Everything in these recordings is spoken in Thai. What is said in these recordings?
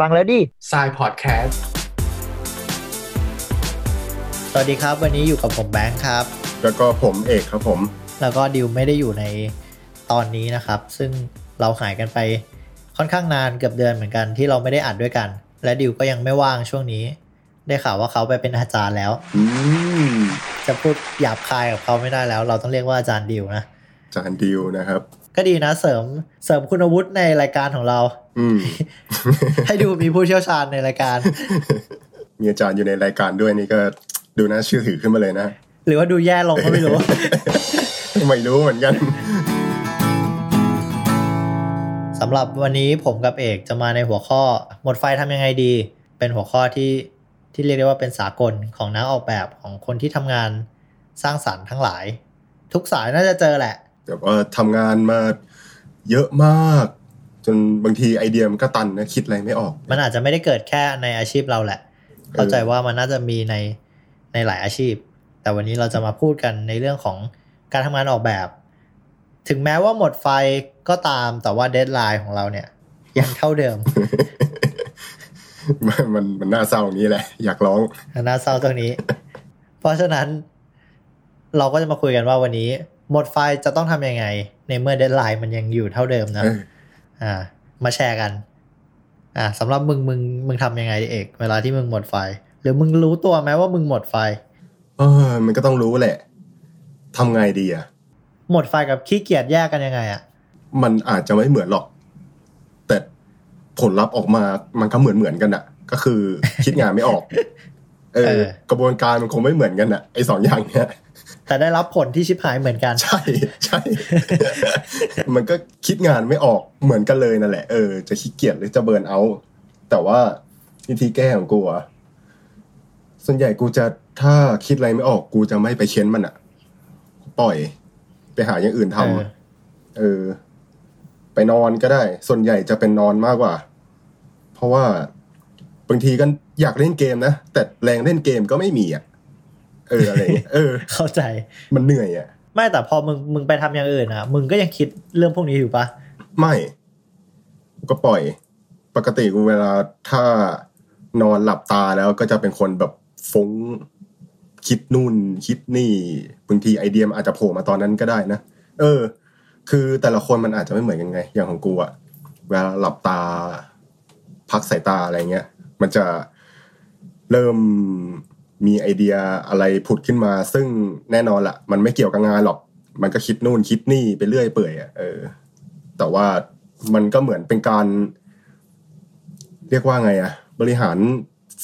ฟังแล้วดิทรายพอดแคสต์สวัสดีครับ วันนี้อยู่กับผมแบงค์ครับ แล้วก็ผมเอกครับผม แล้วก็ดิวไม่ได้อยู่ในตอนนี้นะครับ ซึ่งเราหายกันไปค่อนข้างนานเกือบเดือนเหมือนกันที่เราไม่ได้อัดด้วยกัน และดิวก็ยังไม่ว่างช่วงนี้ ได้ข่าวว่าเขาไปเป็นอาจารย์แล้วอืมจะพูดหยาบคายกับเขาไม่ได้แล้ว เราต้องเรียกว่าอาจารย์ดิวนะจานดิวนะครับ ก็ดีนะเสริมเสริมคุณวุฒิในรายการของเราอืม ให้ดูมีผู้เชี่ยวชาญในรายการ มีอาจารย์อยู่ในรายการด้วยนี่ก็ดูน่าเชื่อถือขึ้นมาเลยนะ หรือว่าดูแย่ลงก็ไม่รู้ ไม่รู้เหมือนกันสำหรับวันนี้ผมกับเอกจะมาในหัวข้อ หมดไฟทำยังไงดี เป็นหัวข้อที่ที่เรียกได้ว่าเป็นสากลของนักออกแบบของคนที่ทำงานสร้างสรรค์ทั้งหลาย ทุกสายน่าจะเจอแหละแบบว่าทำงานมาเยอะมาก จนบางทีไอเดียมันก็ตันนะคิดอะไรไม่ออก มันอาจจะไม่ได้เกิดแค่ในอาชีพเราแหละ เข้าใจว่ามันน่าจะมีในในหลายอาชีพ แต่วันนี้เราจะมาพูดกันในเรื่องของการทำงานออกแบบ ถึงแม้ว่าหมดไฟก็ตามแต่ว่า deadline ของเราเนี่ย ยังเท่าเดิม มันมันมันน่าเศร้าอย่างนี้แหละ อยากร้องน่าเศร้าตรงนี้ เพราะฉะนั้น เราก็จะมาคุยกันว่าวันนี้ หมดไฟจะต้องทำยังไง ในเมื่อ deadline มันยังอยู่เท่าเดิมนะเอออ่า มาแชร์กัน อ่าสำหรับมึงมึงมึงทำยังไงเอกเวลาที่มึงหมดไฟ หรือมึงรู้ตัวไหมว่ามึงหมดไฟ เออ มันก็ต้องรู้แหละทำไงดีอะหมดไฟกับขี้เกียจแยกกันยังไงอะมันอาจจะไม่เหมือนหรอก แต่ผลลัพธ์ออกมามันก็เหมือนเหมือนๆกันอะก็คือคิดงานไม่ออก เออกระบวนการมันคงไม่เหมือนกันอะไอสองอย่างเนี้ยแต่ได้รับผลที่ชิบหายเหมือนกัน ใช่ใช่ มันก็คิดงานไม่ออกเหมือนกันเลยนั่นแหละเออจะขี้เกียจหรือจะเบิร์นเอาท์แต่ว่าวิธีแก้ของกูอะส่วนใหญ่กูจะถ้าคิดอะไรไม่ออกกูจะไม่ไปเค้นมันอะปล่อย ไปหาอย่างอื่นทำเออเออ ไปนอนก็ได้ ส่วนใหญ่จะเป็นนอนมากกว่า เพราะว่าบางทีก็อยากเล่นเกมนะ แต่แรงเล่นเกมก็ไม่มีอะเอออะไรเงี้ยเออ เข้าใจมันเหนื่อยอะไม่แต่พอมึงมึงไปทำอย่างอื่นอะมึงก็ยังคิดเรื่องพวกนี้อยู่ปะไม่ก็ปล่อย ปกติกูเวลาถ้านอนหลับตาแล้วก็จะเป็นคนแบบฟุ้งคิดนู่นคิดนี่บางทีไอเดียมนอาจจะโผล่มาตอนนั้นก็ได้นะเออ คือแต่ละคนมันอาจจะไม่เหมือนกันไง อย่างของกูอะเวลาหลับตา พักสายตาอะไรเงี้ย มันจะ เริ่มมีไอเดียอะไรผุดขึ้นมา ซึ่งแน่นอนละมันไม่เกี่ยวกับงานหรอก มันก็คิดนู่นคิดนี่ไปเรื่อยเปื่อยอะเออ แต่ว่ามันก็เหมือนเป็นการ เรียกว่าไงอะบริหาร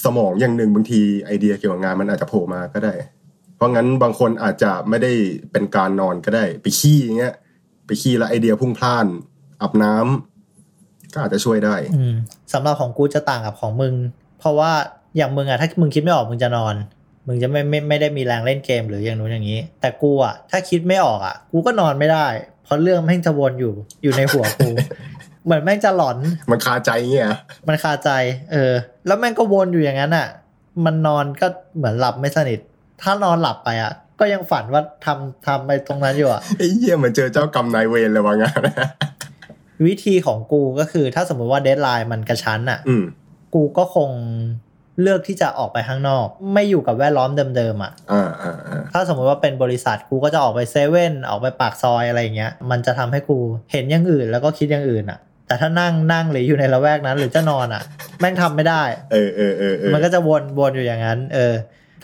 สมองอย่างหนึ่งบางทีไอเดียเกี่ยวกับงานมันอาจจะโผล่มาก็ได้ เพราะงั้นบางคนอาจจะไม่ได้เป็นการนอนก็ได้ ไปขี้อย่างเงี้ย ไปขี้แล้วไอเดียพุ่งพล่านอาบน้ำก็อาจจะช่วยได้ อืมสำหรับของกูจะต่างกับของมึง เพราะว่า อย่างมึงอะถ้ามึงคิดไม่ออกมึงจะนอน มึงจะไม่ไม่ไม่ได้มีแรงเล่นเกมหรืออย่างนู้นอย่างนี้ แต่กูอะถ้าคิดไม่ออกอะกูก็นอนไม่ได้ เพราะเรื่องแม่งจะวนอยู่อยู่ในหัวกู เหมือนแม่งจะหลอน มันคาใจเงี้ยมันคาใจ เออ แล้วแม่งก็วนอยู่อย่างนั้นอะมันนอนก็เหมือนหลับไม่สนิท ถ้านอนหลับไปอะก็ยังฝันว่าทำทำไปตรงนั้นอยู่อะไอ้เหี้ยเหมือนเจอเจ้ากรรมนายเวรเลยว่างานวิธีของกูก็คือถ้าสมมุติว่า deadline มันกระชั้นอะอืมกูก็คง เลือกที่จะออกไปข้างนอก ไม่อยู่กับแวดล้อมเดิมๆอะอ่าอ่าอ่าถ้าสมมติว่าเป็นบริษัทกูก็จะออกไปเซเว่นออกไปปากซอยอะไรอย่างเงี้ย มันจะทำให้กูเห็นอย่างอื่นแล้วก็คิดอย่างอื่นอะ แต่ถ้านั่งนั่งหรืออยู่ในละแวกนั้น หรือจะนอนอะ แม่งทำไม่ได้เออเออเออเออมันก็จะวนวนอยู่อย่างนั้น เออ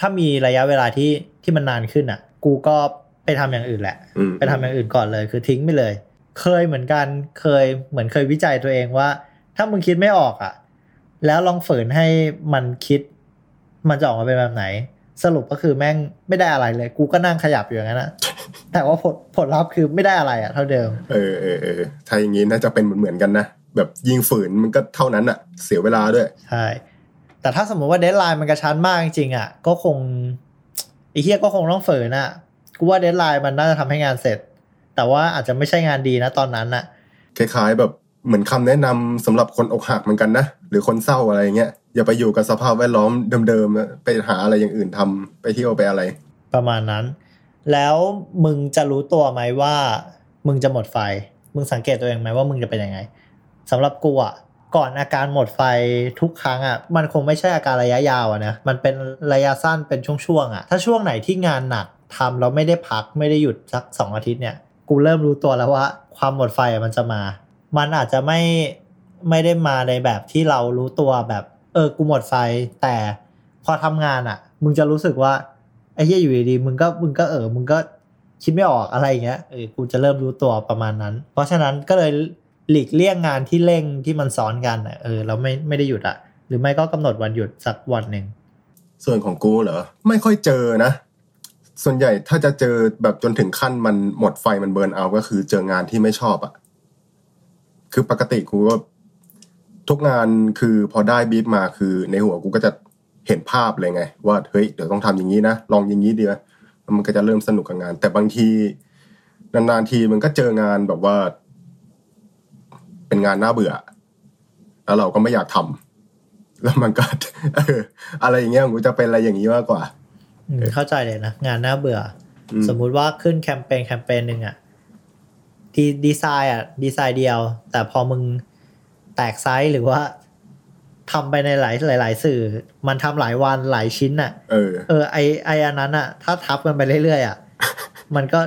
ถ้ามีระยะเวลาที่ที่มันนานขึ้นอะ กูก็ไปทำอย่างอื่นแหละอืมไปทำอย่างอื่นก่อนเลยคือทิ้งไปเลย เคยเหมือนกันเคยเหมือนเคยวิจัยตัวเองว่า ถ้ามึงคิดไม่ออกอะ แล้วลองฝืนให้มันคิด มันจะออกมาเป็นแบบไหน สรุปก็คือแม่งไม่ได้อะไรเลย กูก็นั่งขยับอยู่อย่างนั้นอะแต่ว่าผลผลลัพธ์คือไม่ได้อะไรอะเท่าเดิม เออเออเออถ้าอย่างงี้น่าจะเป็นเหมือนเหมือนๆกันนะ แบบยิงฝืนมันก็เท่านั้นอะเสียเวลาด้วย ใช่ แต่ถ้าสมมติว่า deadline มันกระชั้นมากจริงๆอะก็คงไอ้เหี้ยก็คงต้องฝืนอะกูว่า deadline มันน่าจะทำให้งานเสร็จ แต่ว่าอาจจะไม่ใช่งานดีนะตอนนั้นอะคล้ายๆแบบ เหมือนคำแนะนำสำหรับคนอกหักเหมือนกันนะหรือคนเศร้าอะไรเงี้ยอย่าไปอยู่กับสภาพแวดล้อมเดิมๆนะไปหาอะไรอย่างอื่นทำไปเที่ยวไปอะไร ประมาณนั้น แล้วมึงจะรู้ตัวไหมว่า มึงจะหมดไฟ มึงสังเกตตัวเองไหมว่ามึงจะเป็นยังไงสำหรับกูอะก่อนอาการหมดไฟทุกครั้งอะมันคงไม่ใช่อาการระยะยาวอะนะมันเป็นระยะสั้นเป็นช่วงๆอะถ้าช่วงไหนที่งานหนักทำแล้วไม่ได้พักไม่ได้หยุดสักสองอาทิตย์เนี่ย กูเริ่มรู้ตัวแล้วว่า ความหมดไฟมันจะมา มันอาจจะไม่ไม่ได้มาในแบบที่เรารู้ตัวแบบ เออกูหมดไฟ แต่พอทำงานอะ มึงจะรู้สึกว่าไอ้เหี้ยอยู่ดีๆมึงก็มึงก็เออมึงก็คิดไม่ออกอะไรอย่างเงี้ยเออกูจะเริ่มรู้ตัวประมาณนั้น เพราะฉะนั้นก็เลยหลีกเลี่ยงงานที่เร่งที่มันซ้อนกันอะเออเราไม่ไม่ได้หยุดอะหรือไม่ก็กำหนดวันหยุดสักวันหนึ่งส่วนของกูเหรอไม่ค่อยเจอนะ ส่วนใหญ่ถ้าจะเจอแบบจนถึงขั้นมันหมดไฟมันเบิร์นเอาก็คือเจองานที่ไม่ชอบอะ คือปกติกูก็ทุกงานคือพอได้บีบมาคือในหัวกูก็จะเห็นภาพเลยไง ว่าเฮ้ยเดี๋ยวต้องทำอย่างนี้นะลองอย่างนี้ดีนะแล้วมันก็จะเริ่มสนุกกับงาน แต่บางทีนานๆทีมันก็เจองานแบบว่า เป็นงานน่าเบื่อ แล้วเราก็ไม่อยากทำแล้วมันก็เอออะไรอย่างเงี้ยกูจะเป็นอะไรอย่างนี้มากกว่าอืมเข้าใจเลยนะงานน่าเบื่ออมสมมุติว่าขึ้นแคมเปญแคมเปญหนึ่งอะ ดีดีไซน์อะดีไซน์เดียว แต่พอมึงแตกไซส์หรือว่าทำไปในหลายหลายหลายสื่อ มันทำหลายวันหลายชิ้นอะเออ เออไอไออันนั้นอะถ้าทับกันไปเรื่อยๆอะมันก็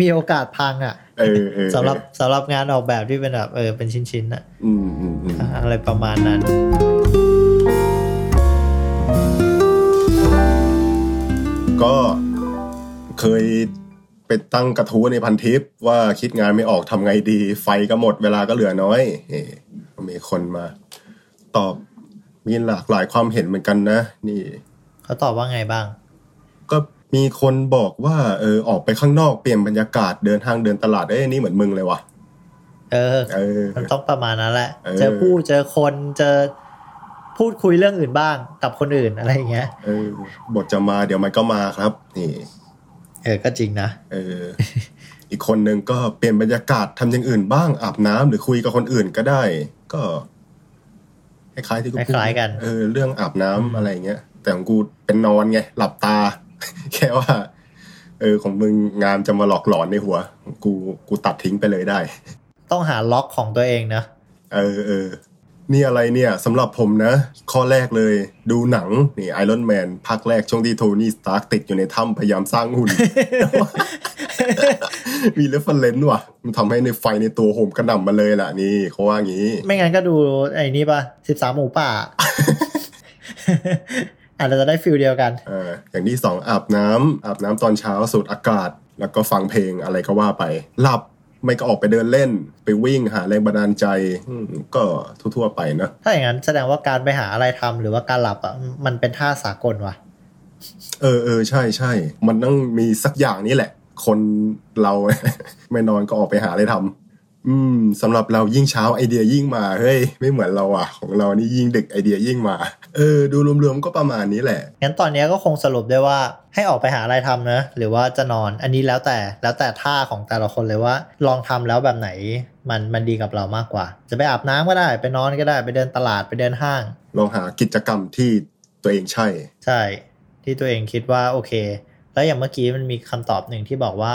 มีโอกาสพังอะเออเออสำหรับสำหรับงานออกแบบที่เป็นแบบเออเป็นชิ้นๆอะอืมอืมอืมอะไรประมาณนั้น ก็เคยไป ตั้งกระทู้ในพันทิปว่าคิดงานไม่ออกทำไงดี ไฟก็หมดเวลาก็เหลือน้อยเอ๊ะมีคนมา ตอบมีหลากหลายความเห็นเหมือนกันนะ นี่ เขาตอบว่าไงบ้าง ก็มีคนบอกว่า เออออกไปข้างนอกเปลี่ยนบรรยากาศเดินทางเดินตลาดเอ้ยนี่เหมือนมึงเลยว่ะเออเออ มันต้องประมาณนั้นแหละเออเจอผู้เจอคนเจอพูดคุยเรื่องอื่นบ้างกับคนอื่นอะไรอย่างเงี้ย เออบทจะมาเดี๋ยวมันก็มาครับ นี่ เออก็จริงนะเอออีกคนหนึ่งก็เปลี่ยนบรรยากาศทำอย่างอื่นบ้างอาบน้ำหรือคุยกับคนอื่นก็ได้ ก็คล้ายๆที่กูพูดคล้ายๆกันเออเรื่องอาบน้ำอะไรอย่างเงี้ยแต่ของกูเป็นนอนไงหลับตา แค่ว่า เออของมึงงานจะมาหลอกหลอนในหัว กูกูตัดทิ้งไปเลยได้ ต้องหาล็อกของตัวเองนะเออเออ นี่อะไรเนี่ยสำหรับผมนะ ข้อแรกเลย ดูหนังนี่ไอรอนแมนภาคแรกช่วงที่โทนี่สตาร์กติดอยู่ในถ้ำพยายามสร้างหุ่น มี reference ว่ะ มันทำให้ในไฟในตัวโหมกระหน่ำมาเลยล่ะนี่เขาว่างี้ ไม่งั้นก็ดูไอ้นี่ป่ะสิบสามหมูป่าอาจจะได้ feel เดียวกันเอออย่างที่สองอาบน้ำอาบน้ำตอนเช้าสูดอากาศ แล้วก็ฟังเพลงอะไรก็ว่าไป หลับ ไม่ก็ออกไปเดินเล่น ไปวิ่งหาแรงบันดาลใจอืมก็ทั่วๆไปนะ ถ้าอย่างนั้นแสดงว่าการไปหาอะไรทำหรือว่าการหลับอะมันเป็นท่าสากลว่ะ เออเออใช่ใช่มันต้องมีสักอย่างนี้แหละ คนเรา ไม่นอนก็ออกไปหาอะไรทำ อืมสำหรับเรายิ่งเช้าไอเดียยิ่งมาเฮ้ยไม่เหมือนเราอะ ของเรานี่ยิ่งดึกไอเดียยิ่งมาเออดูรวมๆก็ประมาณนี้แหละงั้นตอนนี้ก็คงสรุปได้ว่าให้ออกไปหาอะไรทำนะ หรือว่าจะนอนอันนี้แล้วแต่แล้วแต่ท่าของแต่ละคนเลยว่า ลองทำแล้วแบบไหนมันมันดีกับเรามากกว่า จะไปอาบน้ำก็ได้ ไปนอนก็ได้ไปเดินตลาดไปเดินห้าง ลองหากิจกรรมที่ตัวเองใช่ ใช่ ที่ตัวเองคิดว่าโอเค แล้วอย่างเมื่อกี้มันมีคำตอบหนึ่งที่บอกว่า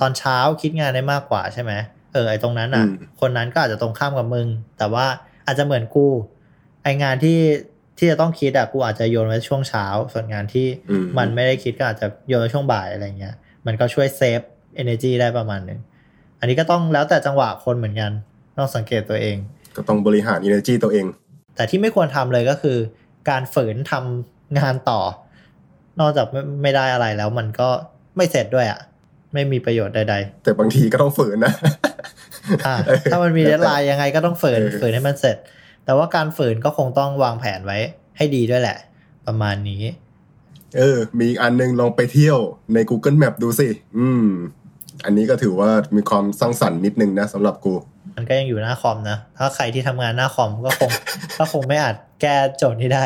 ตอนเช้าคิดงานได้มากกว่าใช่ไหม เออไอตรงนั้นอะอืมคนนั้นก็อาจจะตรงข้ามกับมึง แต่ว่าอาจจะเหมือนกู ไองานที่ที่จะต้องคิดอะกูอาจจะโยนไว้ช่วงเช้า ส่วนงานที่อืมมันไม่ได้คิดก็อาจจะโยนไว้ช่วงบ่ายอะไรเงี้ย มันก็ช่วยเซฟ energy ได้ประมาณหนึ่งอันนี้ก็ต้องแล้วแต่จังหวะคนเหมือนกัน ต้องสังเกตตัวเอง ก็ต้องบริหาร energy ตัวเอง แต่ที่ไม่ควรทำเลยก็คือ การฝืนทำงานต่อ นอกจากไม่ไม่ได้อะไรแล้วมันก็ไม่เสร็จด้วยอะไม่มีประโยชน์ใดแต่บางทีก็ต้องฝืนนะๆอะ ถ้ามันมี deadline ยังไงก็ต้องฝืนเออฝืนให้มันเสร็จ แต่ว่าการฝืนก็คงต้องวางแผนไว้ให้ดีด้วยแหละ ประมาณนี้ เออ มีอีกอันหนึงลองไปเที่ยวใน Google Map ดูสิ อืม อันนี้ก็ถือว่ามีความสร้างสรรค์นิดนึงนะสำหรับกู มันก็ยังอยู่หน้าคอมนะ ถ้าใครที่ทำงานหน้าคอมก็คงก็คงไม่อาจแก้โจทย์นี้ได้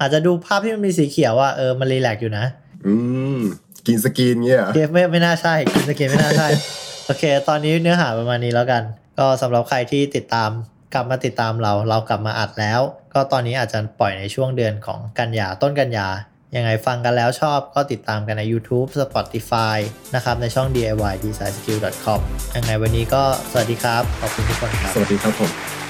อาจจะดูภาพที่มันมีสีเขียวว่าเออมัน relax อยู่นะ อืม green screen เงี้ยเหรอเกมไม่ไม่น่าใช่กินสเกมไม่น่าใช่โอ เค ตอนนี้เนื้อหาประมาณนี้แล้วกัน ก็สำหรับใครที่ติดตามกลับมาติดตามเรา เรากลับมาอัดแล้ว ก็ตอนนี้อาจจะปล่อยในช่วงเดือนของกันยาต้นกันยายังไงฟังกันแล้วชอบก็ติดตามกันใน YouTube Spotify นะครับ ในช่อง DIY design skill com ยังไงวันนี้ก็สวัสดีครับ ขอบคุณทุกคนครับ สวัสดีครับผม